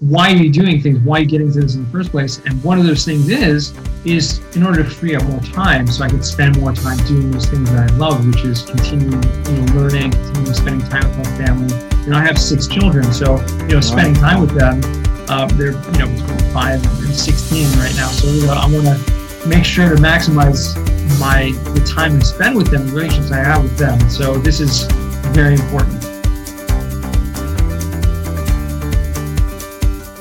why are you doing things? Why are you getting into this in the first place? And one of those things is, is in order to free up more time so I could spend more time doing those things that I love, which is continuing, you know, learning, continuing spending time with my family. You know, I have six children, so, you know, spending time with them, uh, they're, you know, between five and 16 right now. So you know, I want to make sure to maximize my, the time I spend with them, the relationships I have with them. So this is very important.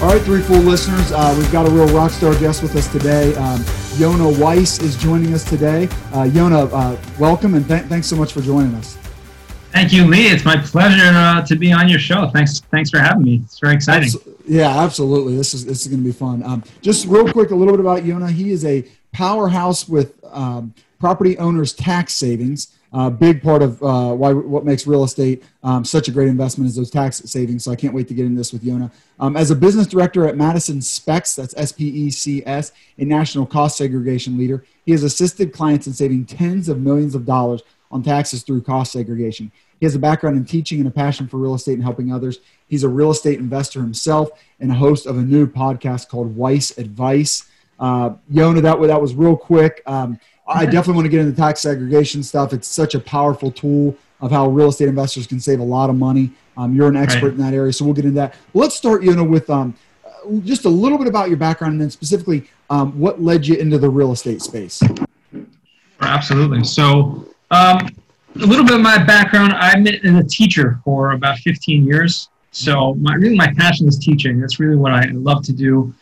All right, Threefold listeners, uh, we've got a real rock star guest with us today. Um, Yona Weiss is joining us today. Uh, Yona, uh, welcome and th- thanks so much for joining us. Thank you, Lee. It's my pleasure uh, to be on your show. Thanks, thanks for having me. It's very exciting. Absol- yeah, absolutely. This is this is going to be fun. Um, just real quick, a little bit about Yona. He is a powerhouse with um, property owners' tax savings. Uh, big part of uh, why what makes real estate um, such a great investment is those tax savings. So I can't wait to get into this with Yona. Um, as a business director at Madison Specs, that's S P E C S, a national cost segregation leader, he has assisted clients in saving tens of millions of dollars on taxes through cost segregation. He has a background in teaching and a passion for real estate and helping others. He's a real estate investor himself and a host of a new podcast called Weiss Advice. Uh, Yona, that, that was real quick. Um, I definitely want to get into tax segregation stuff. It's such a powerful tool of how real estate investors can save a lot of money. Um, you're an expert right. in that area, so we'll get into that. let's start, you know, with um, just a little bit about your background, and then specifically um, what led you into the real estate space. Absolutely. So, um, a little bit of my background. I've been a teacher for about 15 years. So, my really my passion is teaching. That's really what I love to do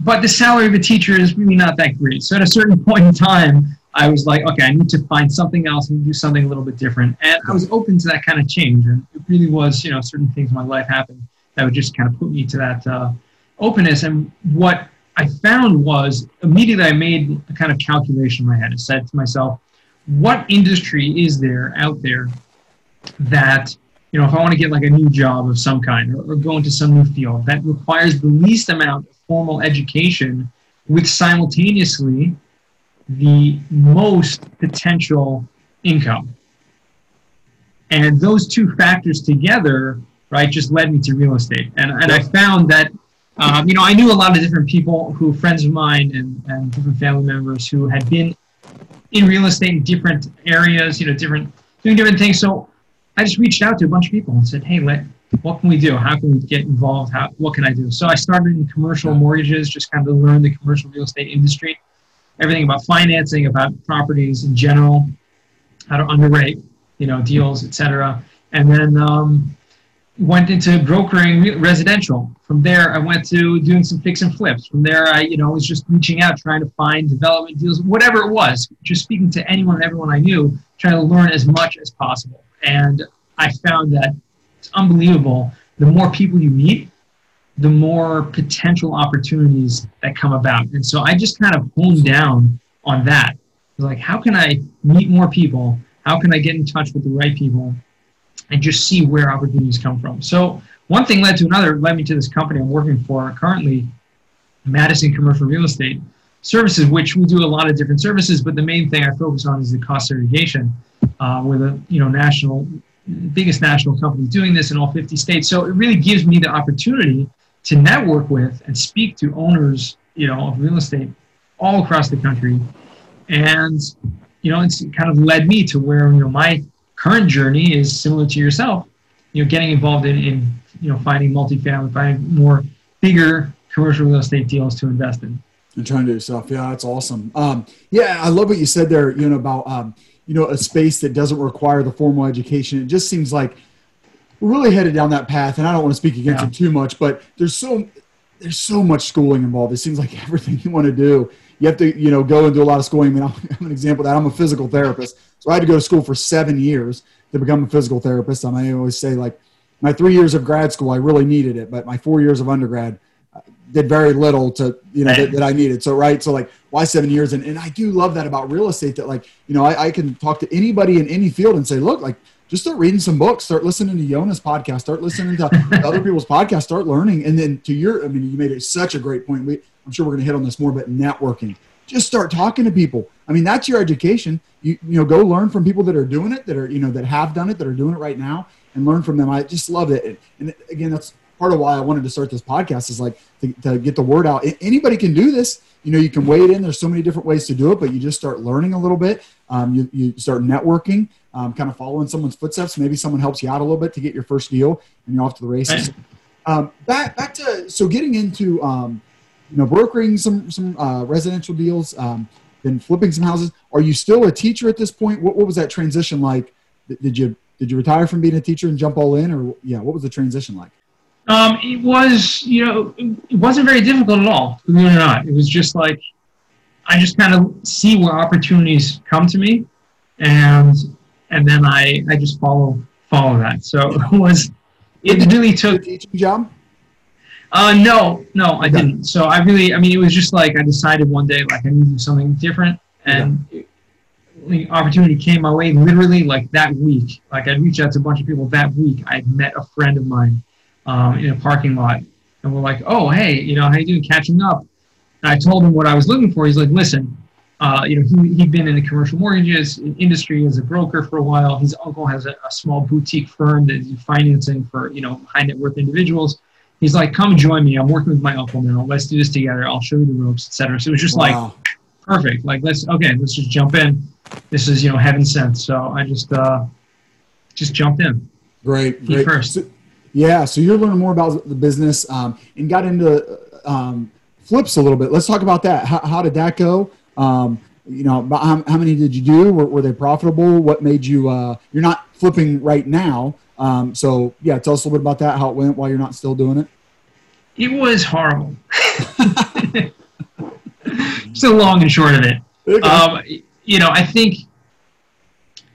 but the salary of a teacher is really not that great. So at a certain point in time, I was like, okay, I need to find something else and do something a little bit different. And I was open to that kind of change. And it really was, you know, certain things in my life happened that would just kind of put me to that uh, openness. And what I found was immediately I made a kind of calculation in my head. and said to myself, what industry is there out there that, you know, if I want to get like a new job of some kind or, or go into some new field that requires the least amount of formal education with simultaneously the most potential income. And those two factors together, right, just led me to real estate. And, and I found that, um, you know, I knew a lot of different people who, friends of mine and, and different family members who had been in real estate in different areas, you know, different, doing different things. So I just reached out to a bunch of people and said, hey, let, what can we do? How can we get involved? How, what can I do? So I started in commercial mortgages, just kind of learn the commercial real estate industry everything about financing, about properties in general, how to underwrite, you know, deals, etc. And then um, went into brokering residential. From there, I went to doing some fix and flips. From there, I, you know, was just reaching out, trying to find development deals, whatever it was, just speaking to anyone and everyone I knew, trying to learn as much as possible. And I found that it's unbelievable. The more people you meet, the more potential opportunities that come about. And so I just kind of honed down on that. Like, how can I meet more people? How can I get in touch with the right people and just see where opportunities come from? So one thing led to another, led me to this company I'm working for currently, Madison Commercial Real Estate Services, which we do a lot of different services, but the main thing I focus on is the cost segregation. Uh, we're the you know national biggest national company doing this in all 50 states. So it really gives me the opportunity to network with and speak to owners, you know, of real estate all across the country. And, you know, it's kind of led me to where, you know, my current journey is similar to yourself, you know, getting involved in, in you know, finding multifamily, finding more bigger commercial real estate deals to invest in. And trying to do yourself. Yeah, that's awesome. Um, yeah, I love what you said there, you know, about, um, you know, a space that doesn't require the formal education. It just seems like we're really headed down that path, and I don't want to speak against yeah. it too much, but there's so there's so much schooling involved. It seems like everything you want to do, you have to you know go and do a lot of schooling. I mean, I'm an example of that. I'm a physical therapist, so I had to go to school for seven years to become a physical therapist. I, mean, I always say like my three years of grad school, I really needed it, but my four years of undergrad did very little to you know that, that, I needed. So right, so like why seven years? And and I do love that about real estate that like you know I, I can talk to anybody in any field and say, look, like just start reading some books, start listening to Yona's podcast, start listening to other people's podcasts, start learning. And then to your, I mean, you made it such a great point. We, I'm sure we're going to hit on this more, but networking, just start talking to people. I mean, that's your education. You, you know, go learn from people that are doing it, that are, you know, that have done it, that are doing it right now and learn from them. I just love it. And again, that's part of why I wanted to start this podcast is like to, to get the word out. Anybody can do this. You know, you can wade in. There's so many different ways to do it, but you just start learning a little bit. Um, you, you start networking um, kind of following someone's footsteps. Maybe someone helps you out a little bit to get your first deal, and you're off to the races. Um, back back to so getting into um, you know brokering some some uh, residential deals, um, then flipping some houses. Are you still a teacher at this point? What, what was that transition like? Did you did you retire from being a teacher and jump all in, or yeah, what was the transition like? Um, it was, you know, it wasn't very difficult at all. Believe it or not, it was just like I just kind of see where opportunities come to me, and and then I I just follow follow that. So it was it really took job. Uh, no, no, I okay. didn't. So I really, I mean, it was just like I decided one day like I need to do something different, and yeah. the opportunity came my way literally like that week. Like I'd reach out to a bunch of people that week. I met a friend of mine um, in a parking lot, and we're like, "Oh, hey, you know, how you doing? Catching up." And I told him what I was looking for. He's like, "Listen, uh, you know, he, he'd been in the commercial mortgages industry as a broker for a while. His uncle has a, a small boutique firm that he's financing for, you know, high net worth individuals. He's like, come join me. I'm working with my uncle now. Let's do this together. I'll show you the ropes, etc. So it was just wow. like perfect. Like let's okay, let's just jump in. This is you know heaven sent. So I just uh, just jumped in. Great, great. first. So, yeah. So you're learning more about the business um, and got into um, flips a little bit. Let's talk about that. How, how did that go? Um, you know, how, how, many did you do? Were, were they profitable? What made you? Uh, you're not flipping right now, um, so yeah, tell us a little bit about that. How it went while you're not still doing it. It was horrible. so long and short of it. Okay. Um, you know, I think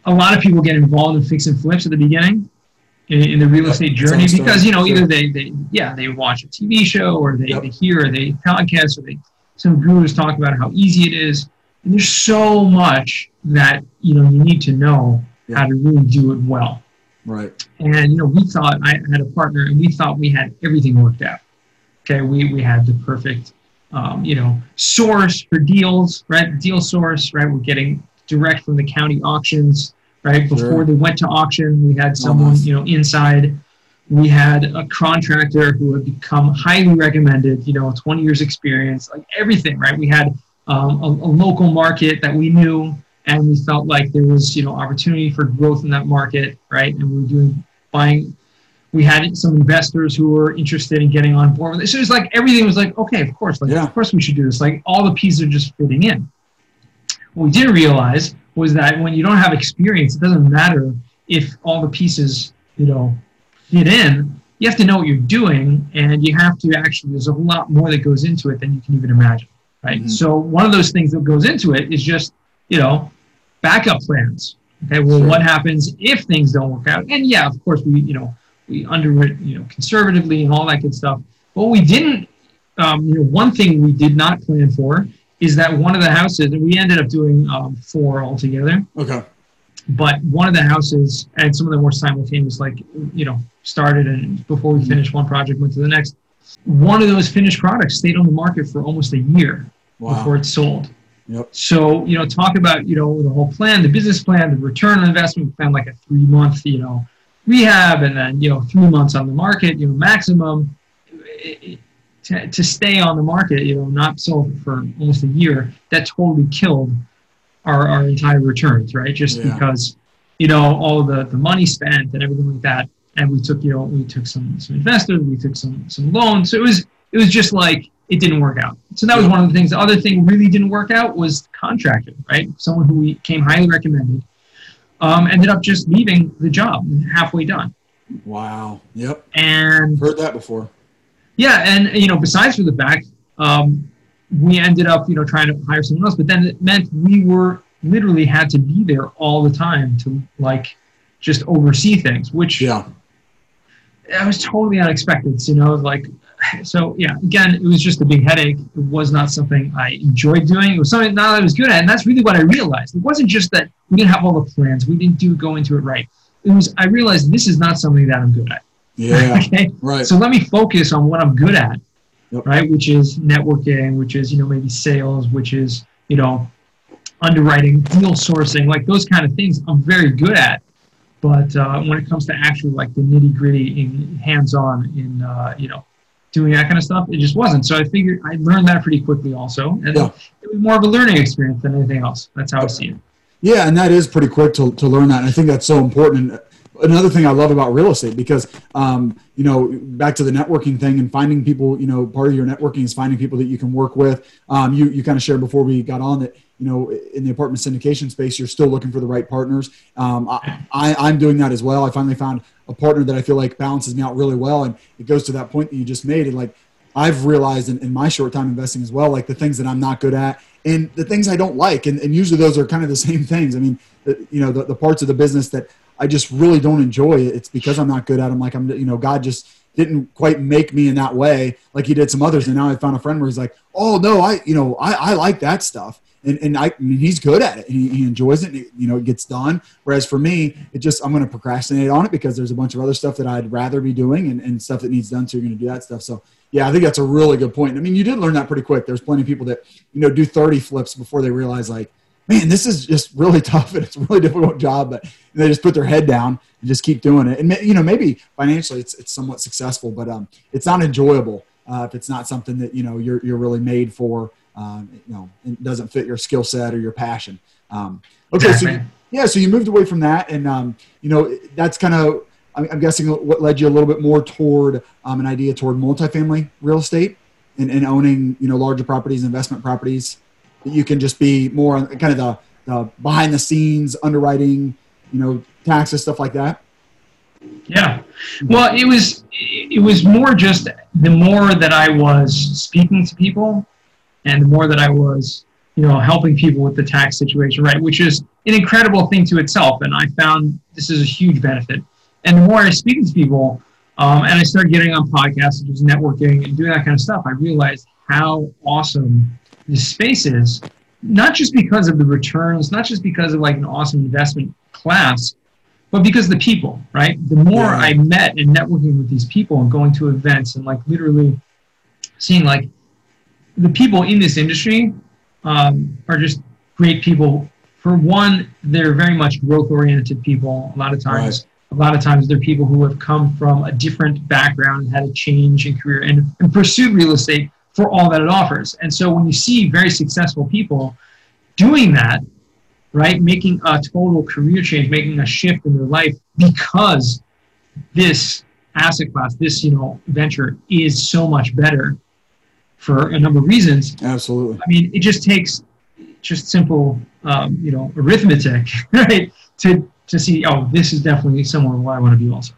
a lot of people get involved in fix and flips at the beginning in, in the real estate journey because you know either they, they yeah they watch a TV show or they, yep. they hear or they podcast or they some gurus talk about how easy it is. And there's so much that you know you need to know how to really do it well. Right. And you know, we thought I had a partner, and we thought we had everything worked out. Okay, we we had the perfect, um, you know, source for deals, right? Deal source, right? We're getting direct from the county auctions, right? Before sure. they went to auction, we had someone, you know, inside we had a contractor who had become highly recommended, you know, 20 years experience, like everything, right? We had um, a, a, local market that we knew and we felt like there was, you know, opportunity for growth in that market, right? And we were doing buying, we had some investors who were interested in getting on board with it. So it was like everything was like, okay, of course, like, yeah. of course we should do this. Like all the pieces are just fitting in. What we didn't realize was that when you don't have experience, it doesn't matter if all the pieces, you know, fit in, you have to know what you're doing, and you have to actually. There's a lot more that goes into it than you can even imagine, right? Mm-hmm. So one of those things that goes into it is just you know backup plans. Okay, well, sure. what happens if things don't work out? And yeah, of course, we you know we underwrite you know conservatively and all that good stuff. But we didn't. Um, you know, one thing we did not plan for is that one of the houses, we ended up doing um, four altogether. Okay but one of the houses and some of the more simultaneous like you know started and before we finished one project went to the next one of those finished products stayed on the market for almost a year wow. before it sold yep. so you know talk about you know the whole plan the business plan the return on investment plan like a three month you know rehab and then you know three months on the market you know maximum to, to stay on the market you know not sold for almost a year that totally killed our, our entire returns, right? Just yeah. because, you know, all the, the money spent and everything like that. And we took, you know, we took some some investors, we took some some loans. So it was it was just like it didn't work out. So that was one of the things. The other thing really didn't work out was contractor, right? Someone who we came highly recommended um, ended up just leaving the job halfway done. Wow. Yep. And heard that before. Yeah, and you know, besides for the fact, um, we ended up, you know, trying to hire someone else, but then it meant we were literally had to be there all the time to like just oversee things, which Yeah. I was totally unexpected. You know, like, so yeah, again, it was just a big headache. It was not something I enjoyed doing. It was something not that I was good at. And that's really what I realized. It wasn't just that we didn't have all the plans, we didn't do go into it right. It was, I realized this is not something that I'm good at. Yeah. okay. Right. So let me focus on what I'm good at, Yep. right? Which is networking, which is, you know, maybe sales, which is, you know, underwriting, deal sourcing, like those kind of things I'm very good at. But uh, when it comes to actually like the nitty gritty in hands on in, uh, you know, doing that kind of stuff, it just wasn't. So I figured I learned that pretty quickly also. And Yeah. it was more of a learning experience than anything else. That's how I see it. Yeah, and that is pretty quick to, to learn that. And I think that's so important. Another thing I love about real estate because, um, you know, back to the networking thing and finding people, you know, part of your networking is finding people that you can work with. Um, you, you kind of shared before we got on that, you know, in the apartment syndication space, you're still looking for the right partners. Um, I, I, I'm doing that as well. I finally found a partner that I feel like balances me out really well. And it goes to that point that you just made. And like, I've realized in, in my short time investing as well, like the things that I'm not good at and the things I don't like. And, and usually those are kind of the same things. I mean, the, you know, the, the parts of the business that I just really don't enjoy. It. It's because I'm not good at them. Like I'm, you know, God just didn't quite make me in that way like he did some others. And now I found a friend where he's like, oh no, I, you know, I, I like that stuff. And, and I, I mean, he's good at it he, he enjoys it. It, you know, it gets done. Whereas for me, it just, I'm going to procrastinate on it because there's a bunch of other stuff that I'd rather be doing and, and stuff that needs done. So you're going to do that stuff. So yeah, I think that's a really good point. I mean, you did learn that pretty quick. There's plenty of people that, you know, do 30 flips before they realize like, man, this is just really tough and it's a really difficult job, but they just put their head down and just keep doing it. And, you know, maybe financially it's, it's somewhat successful, but um, it's not enjoyable uh, if it's not something that, you know, you're, you're really made for, um, you know, it doesn't fit your skill set or your passion. Um, okay. So, you, yeah, so you moved away from that and, um, you know, that's kind of, I'm I'm guessing what led you a little bit more toward um, an idea toward multifamily real estate and, and owning, you know, larger properties, investment properties that you can just be more on kind of the, the behind the scenes underwriting, you know, taxes, stuff like that. Yeah. Well, it was it was more just the more that I was speaking to people, and the more that I was, you know, helping people with the tax situation, right? Which is an incredible thing to itself, and I found this is a huge benefit. And the more I speak to people, um, and I started getting on podcasts, and just networking and doing that kind of stuff, I realized how awesome this space is. Not just because of the returns, not just because of like an awesome investment class, but because of the people, right? The more Yeah. I met and networking with these people and going to events and like literally seeing like the people in this industry um, are just great people. For one, they're very much growth oriented people. A lot of times, a lot of times they're people who have come from a different background and had a change in career and, and pursued real estate for all that it offers. And so when you see very successful people doing that, right, making a total career change, making a shift in their life because this asset class, this you know venture is so much better for a number of reasons. Absolutely. I mean, it just takes just simple, um, you know, arithmetic, right, to to see, oh, this is definitely somewhere where I want to be also.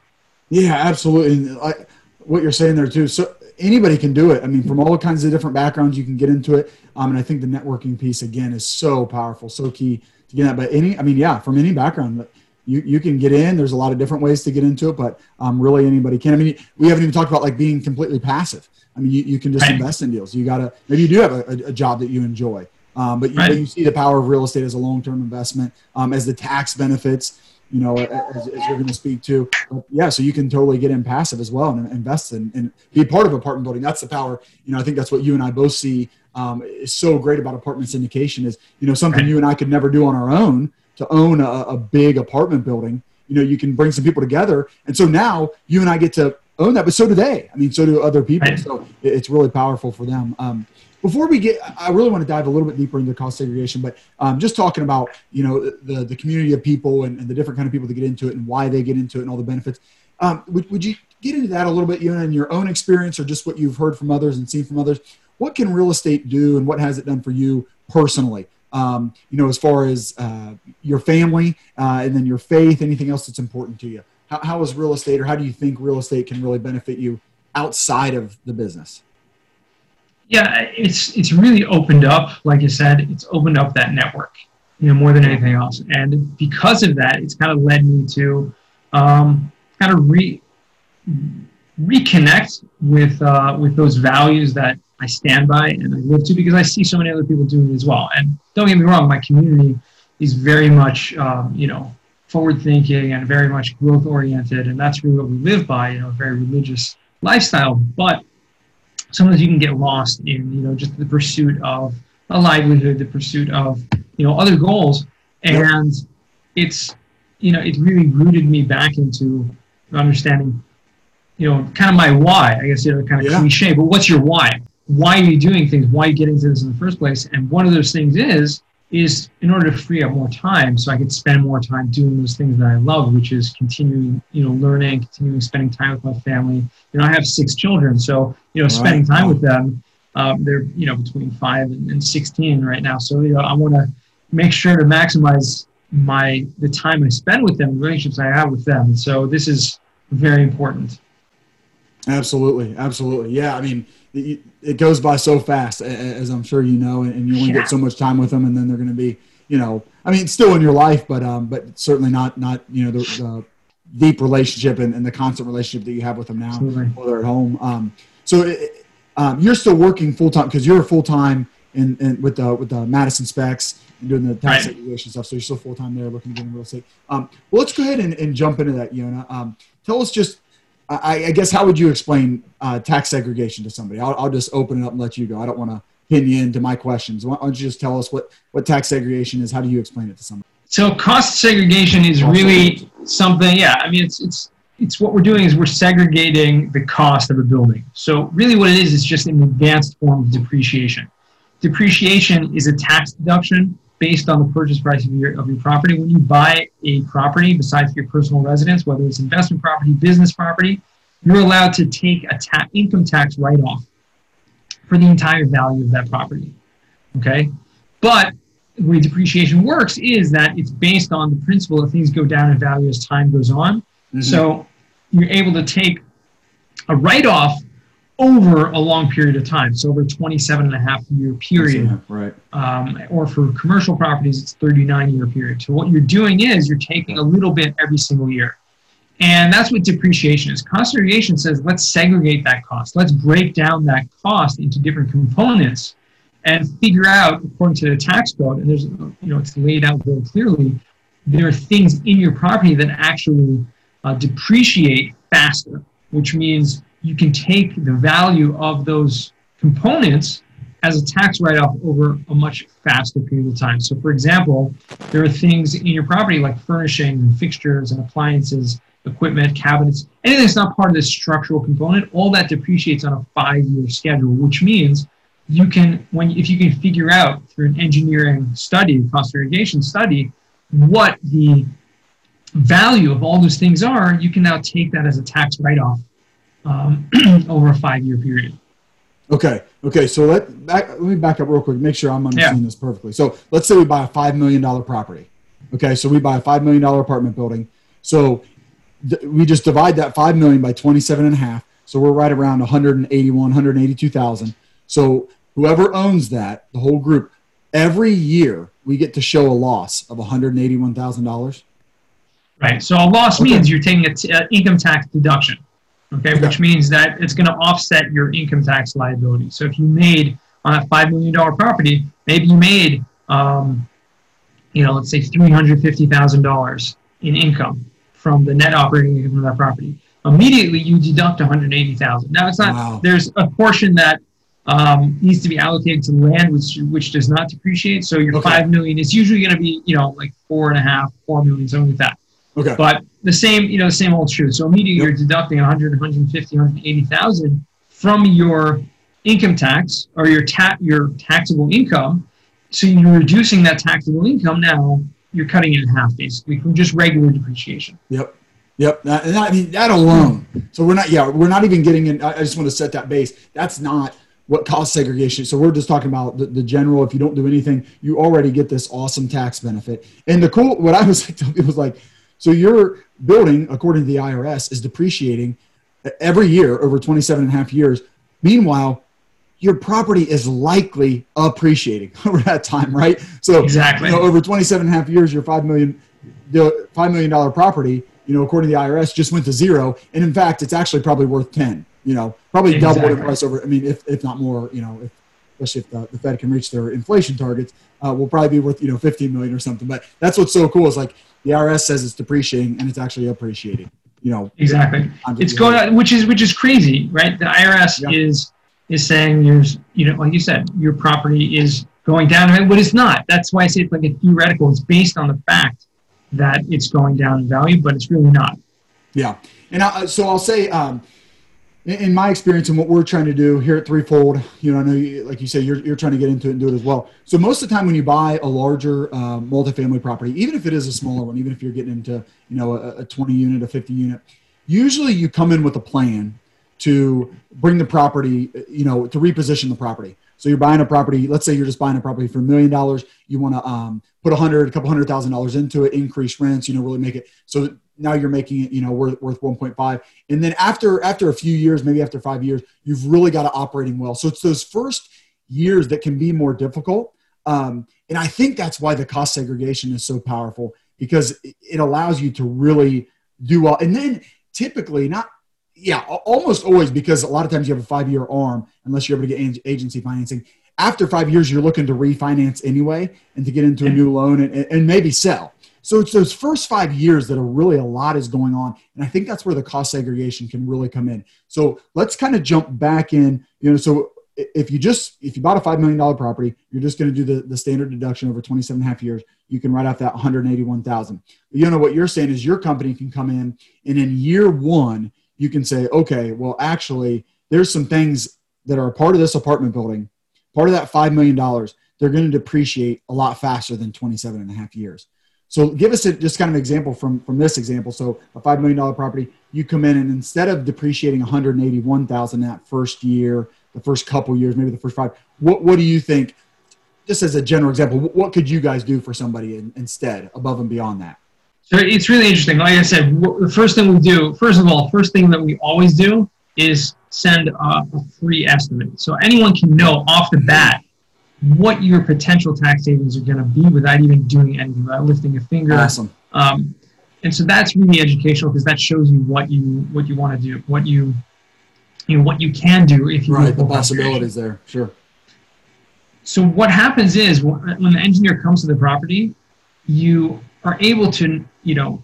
Yeah, absolutely. And I, what you're saying there too. So anybody can do it. I mean, from all kinds of different backgrounds, you can get into it. Um, and I think the networking piece again is so powerful, so key to get that. But any, I mean, yeah, from any background, you you can get in. There's a lot of different ways to get into it, but um, really anybody can. I mean, we haven't even talked about like being completely passive. I mean, you, you can just Right. invest in deals. You gotta maybe you do have a, a, job that you enjoy, um, but you, Right. you see the power of real estate as a long-term investment, um, as the tax benefits you know, as, as you're going to speak to. But yeah, so you can totally get in passive as well and invest in and be part of apartment building. That's the power. You know, I think that's what you and I both see um, is so great about apartment syndication is, you know, something you and I could never do on our own to own a, a big apartment building. You know, you can bring some people together. And so now you and I get to own that, but so do they. I mean, so do other people. So it's really powerful for them. Um, before we get, I really want to dive a little bit deeper into cost segregation, but um, just talking about you know the the community of people and, and the different kind of people that get into it and why they get into it and all the benefits. Um, would, would you get into that a little bit, you know, in your own experience or just what you've heard from others and seen from others? What can real estate do, and what has it done for you personally? Um, you know, as far as uh, your family uh, and then your faith, anything else that's important to you. How, how is real estate, or how do you think real estate can really benefit you outside of the business? Yeah, it's it's really opened up, like you said, it's opened up that network, you know, more than anything else. And because of that, it's kind of led me to um, kind of re reconnect with uh, with those values that I stand by and I live to because I see so many other people doing it as well. And don't get me wrong, my community is very much um, you know forward thinking and very much growth oriented, and that's really what we live by. You know, a very religious lifestyle, but sometimes you can get lost in you know just the pursuit of a livelihood, the pursuit of you know other goals, and it's you know it really rooted me back into understanding you know kind of my why. I guess you know kind of yeah. cliche, but what's your why? Why are you doing things? Why are you getting to this in the first place? And one of those things is is in order to free up more time so I could spend more time doing those things that I love, which is continuing, you know, learning, continuing spending time with my family. You know, I have six children, so you know, spending time with them um, they're you know between five and, and 16 right now. So you know I want to make sure to maximize my the time I spend with them, the relationships I have with them. So this is very important. Absolutely, absolutely. Yeah, I mean, it, it goes by so fast, as I'm sure you know, and you only yeah. get so much time with them, and then they're going to be, you know, I mean, still in your life, but um, but certainly not not you know the, the deep relationship and, and, the constant relationship that you have with them now Absolutely. while they're at home. Um, so it, um, you're still working full time because you're a full time in, in, with the with the Madison specs and doing the tax right. segregation stuff. So you're still full time there, looking to get in real estate. Um, well, let's go ahead and, and jump into that, Yona. Um, tell us just, I, I, guess, how would you explain uh, tax segregation to somebody? I'll, I'll, just open it up and let you go. I don't want to pin you into my questions. Why don't you just tell us what what tax segregation is? How do you explain it to somebody? So cost segregation is really something. Yeah, I mean, it's it's it's what we're doing is we're segregating the cost of a building. So really what it is is just an advanced form of depreciation. Depreciation is a tax deduction based on the purchase price of your, of your property. When you buy a property besides your personal residence, whether it's investment property, business property, you're allowed to take a ta- income tax write-off for the entire value of that property. Okay? But the way depreciation works is that it's based on the principle that things go down in value as time goes on. Mm-hmm. So you're able to take a write-off over a long period of time, so over a 27 and a half year period. Right. Um, or for commercial properties, it's 39 year period. So what you're doing is you're taking a little bit every single year. And that's what depreciation is. Cost segregation says let's segregate that cost. Let's break down that cost into different components and figure out, according to the tax code, and there's, you know, it's laid out very clearly, there are things in your property that actually uh, depreciate faster, which means you can take the value of those components as a tax write-off over a much faster period of time. So for example, there are things in your property like furnishing and fixtures and appliances, equipment, cabinets, anything that's not part of this structural component, all that depreciates on a five-year schedule, which means you can, when if you can figure out through an engineering study, cost segregation study, what the value of all those things are, you can now take that as a tax write-off um, over a five-year period. Okay. Okay. So let back, let me back up real quick. Make sure I'm understanding yeah. this perfectly. So let's say we buy a five million dollar property. Okay. So we buy a five million dollar apartment building. So th- we just divide that five million by 27 and a half. So we're right around 181, 182,000. So whoever owns that, the whole group, every year we get to show a loss of $181,000. Right. So a loss okay. means you're taking an uh, income tax deduction. Okay, which means that it's going to offset your income tax liability. So if you made on that five million dollar property, maybe you made, um, you know, let's say three hundred fifty thousand dollars in income from the net operating income of that property. Immediately, you deduct one hundred eighty thousand. Now, it's not. Wow. There's a portion that um, needs to be allocated to land, which which does not depreciate. So your okay. five million is usually going to be, you know, like four and a half, four million, something like that. Okay. But the same, you know, the same old truth. So immediately yep. you're deducting 100, 150, 180,000 from your income tax or your ta- your taxable income. So you're reducing that taxable income now. You're cutting it in half basically from just regular depreciation. Yep. Yep. That, I mean that alone. So we're not. Yeah, we're not even getting in. I just want to set that base. That's not what cost segregation. So we're just talking about the, the, general. If you don't do anything, you already get this awesome tax benefit. And the cool, what I was like, it was like, so your building, according to the IRS, is depreciating every year over 27 and a half years. Meanwhile, your property is likely appreciating over that time, right? So exactly you know, over 27 and a half years, your $5 million property, you know, according to the IRS, just went to zero, and in fact, it's actually probably worth 10. You know, probably exactly. double in price over. I mean, if, if not more, you know, if, especially if the, the Fed can reach their inflation targets, uh, will probably be worth you know 15 million or something. But that's what's so cool is like the IRS says it's depreciating and it's actually appreciating. You know, exactly. It's going on, which is which is crazy, right? The IRS yeah. is is saying there's you know like you said your property is going down, but it's not. That's why I say it's like a theoretical. It's based on the fact that it's going down in value, but it's really not. Yeah, and I, so I'll say. Um, in my experience and what we're trying to do here at threefold you know i know you, like you say you're, you're trying to get into it and do it as well. So most of the time when you buy a larger uh, multifamily property even if it is a smaller one even if you're getting into you know a, a 20 unit a 50 unit usually you come in with a plan to bring the property you know to reposition the property. So you're buying a property let's say you're just buying a property for a million dollars you want to um, put a hundred a couple hundred thousand dollars into it increase rents you know really make it so now you're making it you know worth, worth 1.5 and then after after a few years maybe after five years you've really got to operating well. So it's those first years that can be more difficult. Um, and i think that's why the cost segregation is so powerful because it allows you to really do well. And then typically not yeah almost always because a lot of times you have a five year arm unless you're able to get agency financing. After five years you're looking to refinance anyway and to get into a new loan and, and maybe sell so it's those first five years that are really a lot is going on. And I think that's where the cost segregation can really come in. So let's kind of jump back in, you know, so if you just, if you bought a $5 million property, you're just going to do the, the standard deduction over 27 and a half years. You can write off that 181,000. You know, what you're saying is your company can come in and in year one, you can say, okay, well, actually there's some things that are a part of this apartment building, part of that $5 million, they're going to depreciate a lot faster than 27 and a half years. So give us a, just kind of an example from, from this example. So a $5 million property, you come in and instead of depreciating 181,000 that first year, the first couple years, maybe the first five, what, what do you think, just as a general example, what could you guys do for somebody in, instead above and beyond that? So it's really interesting. Like I said, the first thing we do, first of all, first thing that we always do is send a, a free estimate. So anyone can know off the bat what your potential tax savings are going to be without even doing anything, without lifting a finger. Awesome. Um, and so that's really educational because that shows you what you what you want to do, what you you know what you can do if you right the possibilities there. Sure. So what happens is when the engineer comes to the property, you are able to you know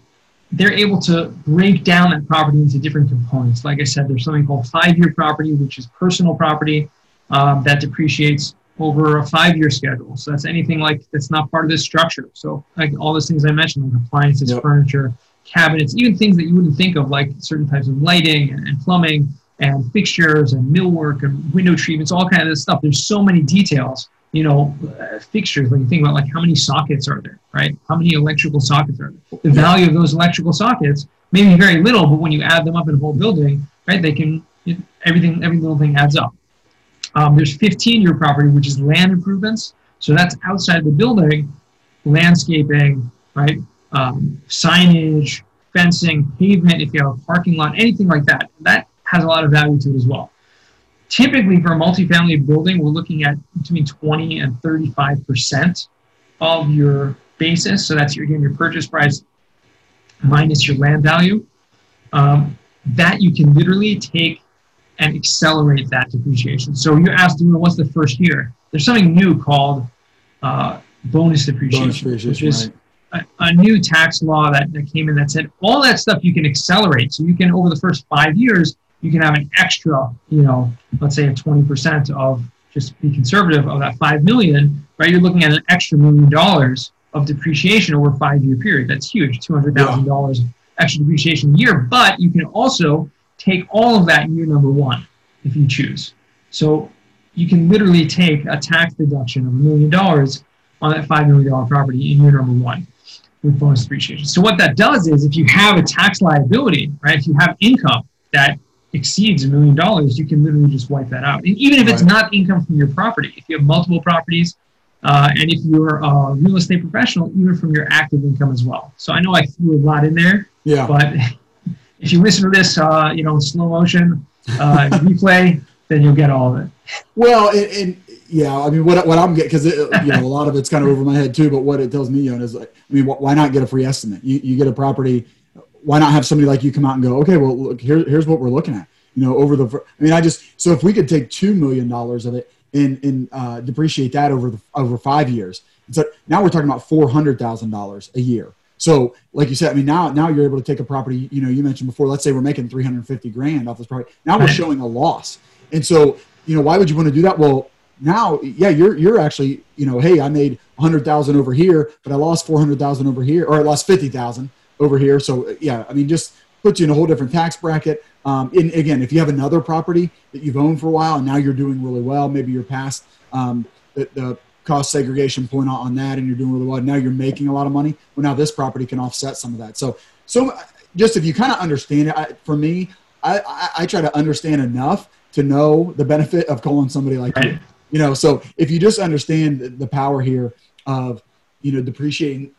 they're able to break down that property into different components. Like I said, there's something called five-year property, which is personal property um, that depreciates over a five-year schedule. So that's anything like that's not part of this structure. So like all those things I mentioned, like appliances, yep. furniture, cabinets, even things that you wouldn't think of, like certain types of lighting and, and plumbing and fixtures and millwork and window treatments, all kind of this stuff. There's so many details. You know, uh, fixtures. Like you think about like how many sockets are there, right? How many electrical sockets are there? The value of those electrical sockets may be very little, but when you add them up in a whole building, right, they can everything every little thing adds up. Um, there's 15 year property, which is land improvements. So that's outside the building, landscaping, right? Um, signage, fencing, pavement, if you have a parking lot, anything like that. That has a lot of value to it as well. Typically, for a multifamily building, we're looking at between 20 and 35% of your basis. So that's your, again, your purchase price minus your land value. Um, that you can literally take and accelerate that depreciation. So you asked, me, what's the first year? There's something new called uh, bonus depreciation, bonus depreciation which is right. a, a, new tax law that, that came in that said all that stuff you can accelerate. So you can, over the first five years, you can have an extra, you know, let's say a 20% of, just be conservative, of that 5 million, right? You're looking at an extra million dollars of depreciation over a five year period. That's huge, $200,000 yeah. extra depreciation a year. But you can also take all of that in year number one if you choose. So you can literally take a tax deduction of a million dollars on that $5 million property in year number one with bonus depreciation. So what that does is if you have a tax liability, right, if you have income that exceeds a million dollars, you can literally just wipe that out. And even if it's not income from your property, if you have multiple properties, uh, and if you're a real estate professional, even from your active income as well. So I know I threw a lot in there, yeah. but if you listen to this, uh, you know, in slow motion, uh, replay, then you'll get all of it. Well, and, and yeah, I mean, what what I'm getting because you know a lot of it's kind of over my head too. But what it tells me, you know, is like, I mean, why not get a free estimate? You you get a property. Why not have somebody like you come out and go, okay, well, look, here, here's what we're looking at. You know, over the. I mean, I just so if we could take two million dollars of it and and uh, depreciate that over the over five years. So now we're talking about four hundred thousand dollars a year. So, like you said, I mean, now now you're able to take a property. You know, you mentioned before. Let's say we're making three hundred fifty grand off this property. Now we're showing a loss, and so you know, why would you want to do that? Well, now, yeah, you're you're actually, you know, hey, I made hundred thousand over here, but I lost four hundred thousand over here, or I lost fifty thousand over here. So yeah, I mean, just puts you in a whole different tax bracket. Um, and again, if you have another property that you've owned for a while and now you're doing really well, maybe you're past um, the, the cost segregation point on that and you're doing really well. Now you're making a lot of money. Well, now this property can offset some of that. So, so just if you kind of understand it, I, for me, I, I, I, try to understand enough to know the benefit of calling somebody like right. you you know so if you just understand the power here of you know depreciating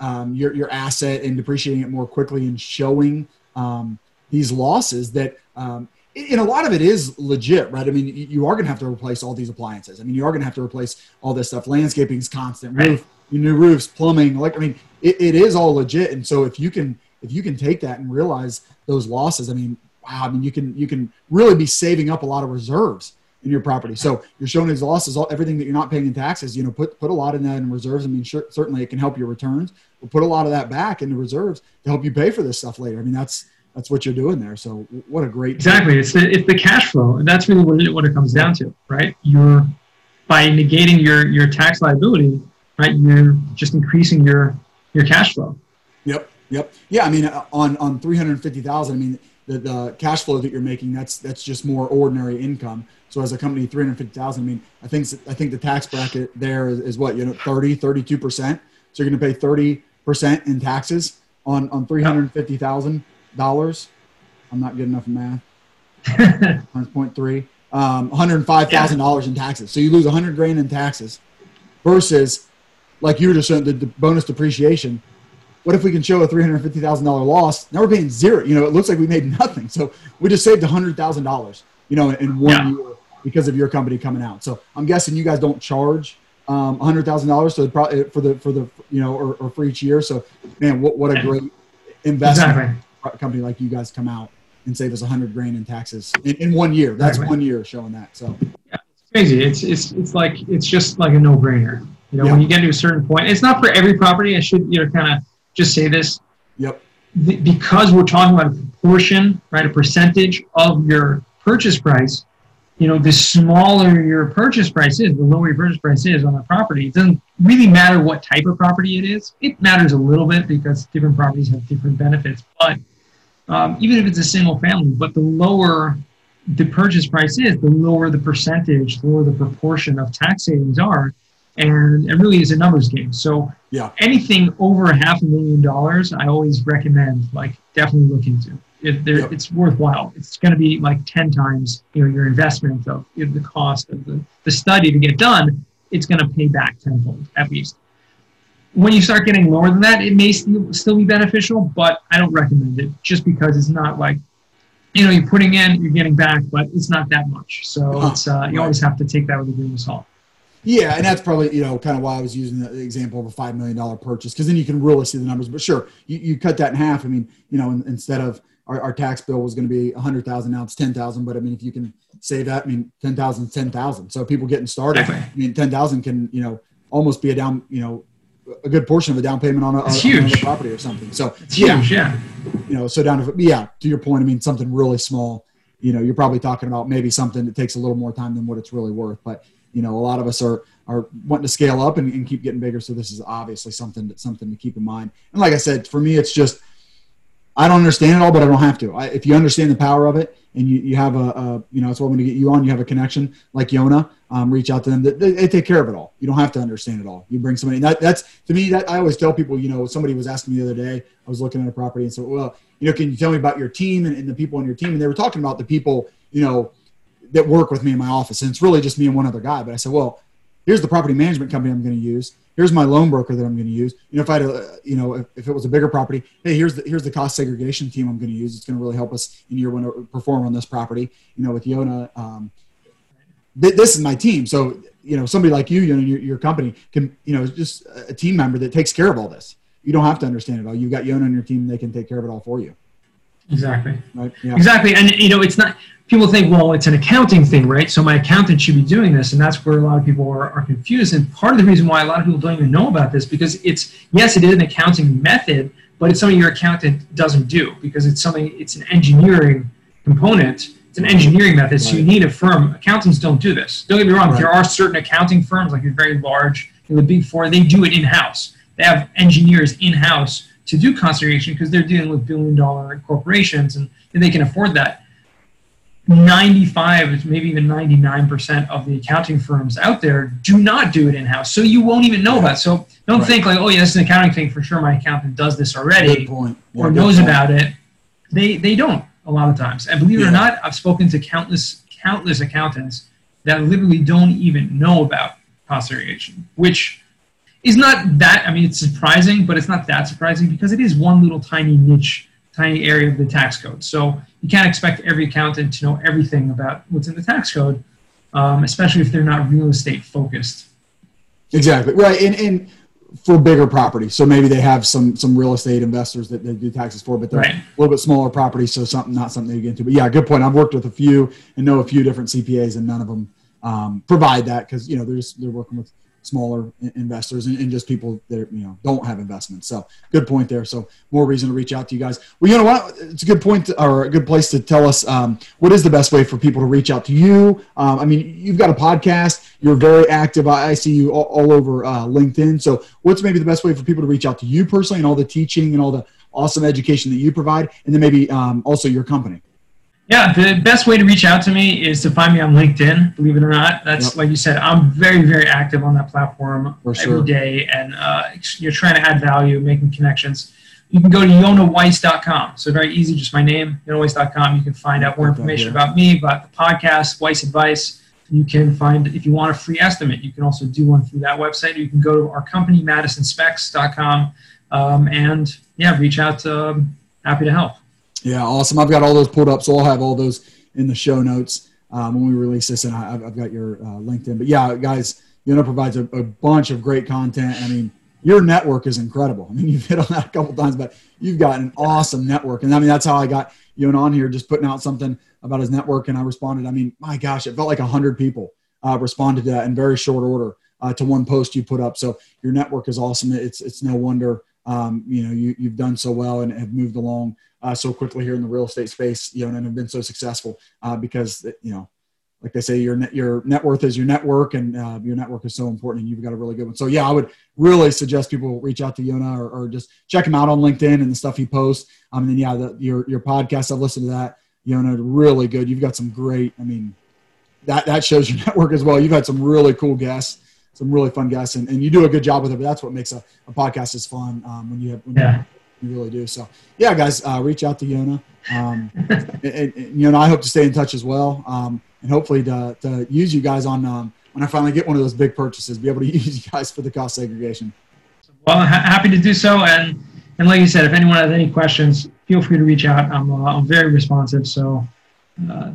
um, your your asset and depreciating it more quickly and showing um, these losses that um, and a lot of it is legit, right? I mean, you are going to have to replace all these appliances. I mean, you are going to have to replace all this stuff. Landscaping is constant, roof, right. Mm-hmm. new roofs, plumbing. Like, I mean, it, it is all legit. And so if you can, if you can take that and realize those losses, I mean, wow, I mean, you can, you can really be saving up a lot of reserves in your property. So you're showing these losses, all, everything that you're not paying in taxes, you know, put, put a lot in that in reserves. I mean, sure, certainly it can help your returns, but put a lot of that back into reserves to help you pay for this stuff later. I mean, that's, that's what you're doing there. So what a great, exactly. It's the, it's the cash flow. And that's really what it, what it comes down to, right? You're by negating your, your tax liability, right? You're just increasing your, your cash flow. Yep. Yep. Yeah. I mean, uh, on, on 350,000, I mean, the, the cash flow that you're making, that's, that's just more ordinary income. So as a company, 350,000, I mean, I think, I think the tax bracket there is, is what, you know, 30, 32%. So you're going to pay 30% in taxes on, on $350,000. I'm not good enough in math. 100.3. Um, $105,000 in taxes. So you lose 100 grand in taxes versus like you were just saying, the, the bonus depreciation. What if we can show a $350,000 loss? Now we're paying zero. You know, it looks like we made nothing. So we just saved $100,000, you know, in one yeah. year because of your company coming out. So I'm guessing you guys don't charge um, hundred thousand dollars so probably for the for the you know or, or, for each year. So man, what what a great investment exactly. Company like you guys come out and save us a hundred grand in taxes in, in, one year. That's exactly. one year showing that. So yeah, it's crazy. It's it's it's like it's just like a no brainer. You know, yeah. when you get to a certain point, it's not for every property. I should you know kind of just say this. Yep. because we're talking about a proportion, right, a percentage of your purchase price you know, the smaller your purchase price is, the lower your purchase price is on a property. It doesn't really matter what type of property it is. It matters a little bit because different properties have different benefits. But um, even if it's a single family, but the lower the purchase price is, the lower the percentage, the lower the proportion of tax savings are. And it really is a numbers game. So yeah. anything over half a million dollars, I always recommend like definitely look into yep. it's worthwhile. It's going to be like 10 times you know your investment of you know, the cost of the, the study to get done. It's going to pay back tenfold at least. When you start getting lower than that, it may still be beneficial, but I don't recommend it just because it's not like you know you're putting in, you're getting back, but it's not that much. So uh, it's uh, you right. always have to take that with a grain of salt. Yeah, and that's probably you know kind of why I was using the example of a five million dollar purchase because then you can really see the numbers. But sure, you, you cut that in half. I mean, you know, instead of our, our tax bill was going to be a 100,000 now it's 10,000 but I mean if you can save that I mean 10,000 10,000 so people getting started I mean 10,000 can you know almost be a down you know a good portion of a down payment on a, a, on property or something. So it's yeah. huge, yeah. You know so down to yeah to your point I mean something really small you know you're probably talking about maybe something that takes a little more time than what it's really worth. But you know a lot of us are are wanting to scale up and, and keep getting bigger. So this is obviously something that something to keep in mind. And like I said for me it's just I don't understand it all, but I don't have to. I, if you understand the power of it and you, you have a, a you know, that's what I'm going to get you on. You have a connection like Yona. Um, reach out to them. They, they, take care of it all. You don't have to understand it all. You bring somebody. That, that's to me. That I always tell people. You know, somebody was asking me the other day. I was looking at a property and said, "Well, you know, can you tell me about your team and, and the people on your team?" And they were talking about the people, you know, that work with me in my office. And it's really just me and one other guy. But I said, "Well, here's the property management company I'm going to use." Here's my loan broker that I'm going to use. You know, if I had, a, you know, if, if, it was a bigger property, hey, here's the here's the cost segregation team I'm going to use. It's going to really help us in year one perform on this property. You know, with Yona, um, th- this is my team. So, you know, somebody like you, you know, your, your company can, you know, just a team member that takes care of all this. You don't have to understand it all. You've got Yona on your team; they can take care of it all for you. Exactly. Right? Yeah. Exactly. And you know, it's not people think, well, it's an accounting thing, right? So my accountant should be doing this, and that's where a lot of people are, are confused. And part of the reason why a lot of people don't even know about this because it's yes, it is an accounting method, but it's something your accountant doesn't do because it's something it's an engineering component. It's an engineering method, so you need a firm. Accountants don't do this. Don't get me wrong. Right. There are certain accounting firms, like the very large, the big four, they do it in house. They have engineers in house to do conservation because they're dealing with billion dollar corporations and, and they can afford that. 95, maybe even 99% of the accounting firms out there do not do it in house. So you won't even know about it. So don't Right. think like, oh, yeah, this is an accounting thing. For sure, my accountant does this already. Yeah, or knows point. about it. They, they don't a lot of times. And believe it or not, I've spoken to countless, countless accountants that literally don't even know about conservation, which is not that, I mean, it's surprising, but it's not that surprising because it is one little tiny niche, tiny area of the tax code. So you can't expect every accountant to know everything about what's in the tax code, um, especially if they're not real estate focused. Exactly right, and and for bigger properties. So maybe they have some some real estate investors that they do taxes for, but they're Right. a little bit smaller property so something not something they get into. But yeah, good point. I've worked with a few and know a few different CPAs, and none of them um, provide that because you know they're just, they're working with smaller investors and, and just people that you know don't have investments. So good point there. So more reason to reach out to you guys. Well, you know what? It's a good point to, or a good place to tell us um, what is the best way for people to reach out to you. Um, I mean, you've got a podcast. You're very active. I, I see you all, all over uh, LinkedIn. So what's maybe the best way for people to reach out to you personally and all the teaching and all the awesome education that you provide, and then maybe um, also your company. Yeah, the best way to reach out to me is to find me on LinkedIn. Believe it or not, that's Yep. like you said. I'm very, very active on that platform For every sure. day, and uh, you're trying to add value, making connections. You can go to yonaweiss.com. So very easy, just my name, yonaweiss.com. You can find out more information about me, about the podcast, Weiss Advice. You can find if you want a free estimate, you can also do one through that website. You can go to our company, madisonspecs.com, um, and yeah, reach out. To, um, happy to help. Yeah, awesome. I've got all those pulled up, so I'll have all those in the show notes um, when we release this, and I, I've I've got your uh, LinkedIn. But yeah, guys, Yona provides a, a bunch of great content. I mean, your network is incredible. I mean, you've hit on that a couple times, but you've got an awesome network, and I mean that's how I got Yona on here, just putting out something about his network, and I responded. I mean, my gosh, it felt like hundred people uh, responded to that in very short order uh, to one post you put up. So your network is awesome. It's it's no wonder um, you know you, you've done so well and have moved along uh, so quickly here in the real estate space, you know, and have been so successful uh, because you know, like they say, your net your net worth is your network, and uh, your network is so important, and you've got a really good one. So yeah, I would really suggest people reach out to Yona or, or just check him out on LinkedIn and the stuff he posts. Um, and then yeah, the, your your podcast, I've listened to that. Yona, really good. You've got some great. I mean, that that shows your network as well. You've had some really cool guests. Some really fun guests, and, and you do a good job with it. But that's what makes a, a podcast is fun um, when you have when you Yeah. You really do. So, yeah, guys, uh, reach out to Yona. Um, and, and, you know, I hope to stay in touch as well, um, and hopefully to, to use you guys on um, when I finally get one of those big purchases, be able to use you guys for the cost segregation. Well, ha- happy to do so. And and like you said, if anyone has any questions, feel free to reach out. I'm uh, I'm very responsive. So, uh,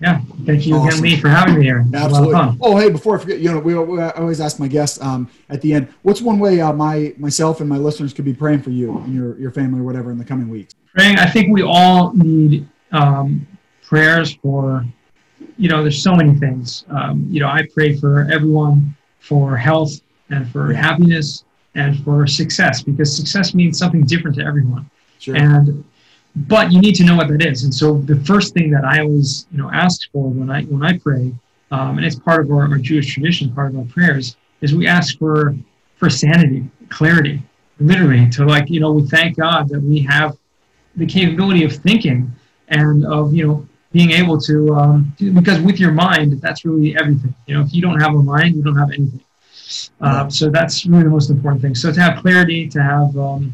yeah, thank you again, Awesome. Lee, for having me here. Absolutely. A lot of fun. Oh, hey, before I forget, you know, we, we I always ask my guests um, at the end, what's one way uh, my myself and my listeners could be praying for you and your your family or whatever in the coming weeks? Praying. I think we all need um, prayers for. You know, there's so many things. Um, you know, I pray for everyone for health and for Yeah. happiness and for success because success means something different to everyone. Sure. and but you need to know what that is. And so the first thing that i always you know ask for when i when i pray um, and it's part of our, our jewish tradition part of our prayers is we ask for for sanity clarity literally to like you know we thank god that we have the capability of thinking and of you know being able to um, because with your mind that's really everything. You know if you don't have a mind you don't have anything. Uh, so that's really the most important thing. So to have clarity to have um,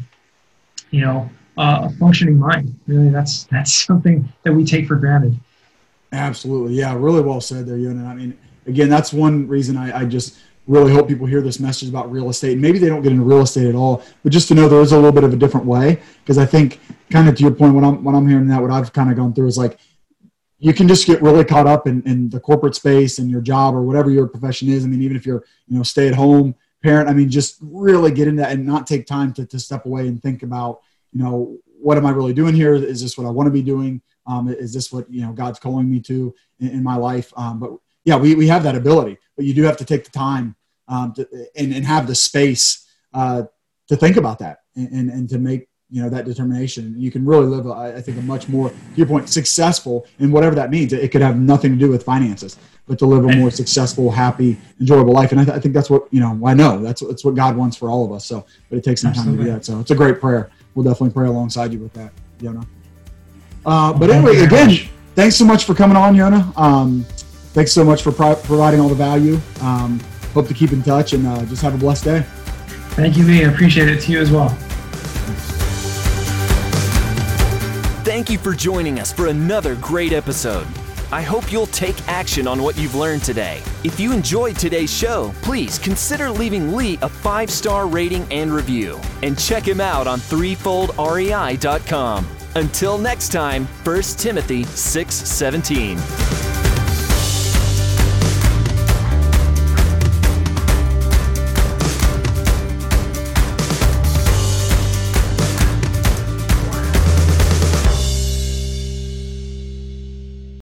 you know uh, a functioning mind really that's that's something that we take for granted Absolutely. Yeah, really well said there, Yona. I mean, again, that's one reason I, I just really hope people hear this message about real estate. Maybe they don't get into real estate at all, but just to know there is a little bit of a different way. Because I think, kind of to your point, when I'm when I'm hearing that, what I've kind of gone through is like you can just get really caught up in, in the corporate space and your job or whatever your profession is. I mean, even if you're, you know, stay at home parent, I mean, just really get into that and not take time to, to step away and think about, you know, what am I really doing here? Is this what I want to be doing? Um, is this what, you know, God's calling me to in, in my life? Um, but yeah, we, we have that ability, but you do have to take the time um, to, and, and have the space uh, to think about that and, and, and to make you know that determination. You can really live i think a much more to your point successful in whatever that means. It could have nothing to do with finances but to live a more successful happy enjoyable life. And i, th- I think that's what you know i know. That's, that's what god wants for all of us. So but it takes some time to do that. So it's a great prayer we'll definitely pray alongside you with that yona. Uh, but anyway again much. thanks so much for coming on yona. Um, thanks so much for pro- providing all the value. Um, hope to keep in touch and uh, just have a blessed day. Thank you lee. I appreciate it to you as well. Thank you for joining us for another great episode. I hope you'll take action on what you've learned today. If you enjoyed today's show, please consider leaving Lee a five star rating and review. And check him out on threefoldrei.com. Until next time, 1 Timothy 6 17.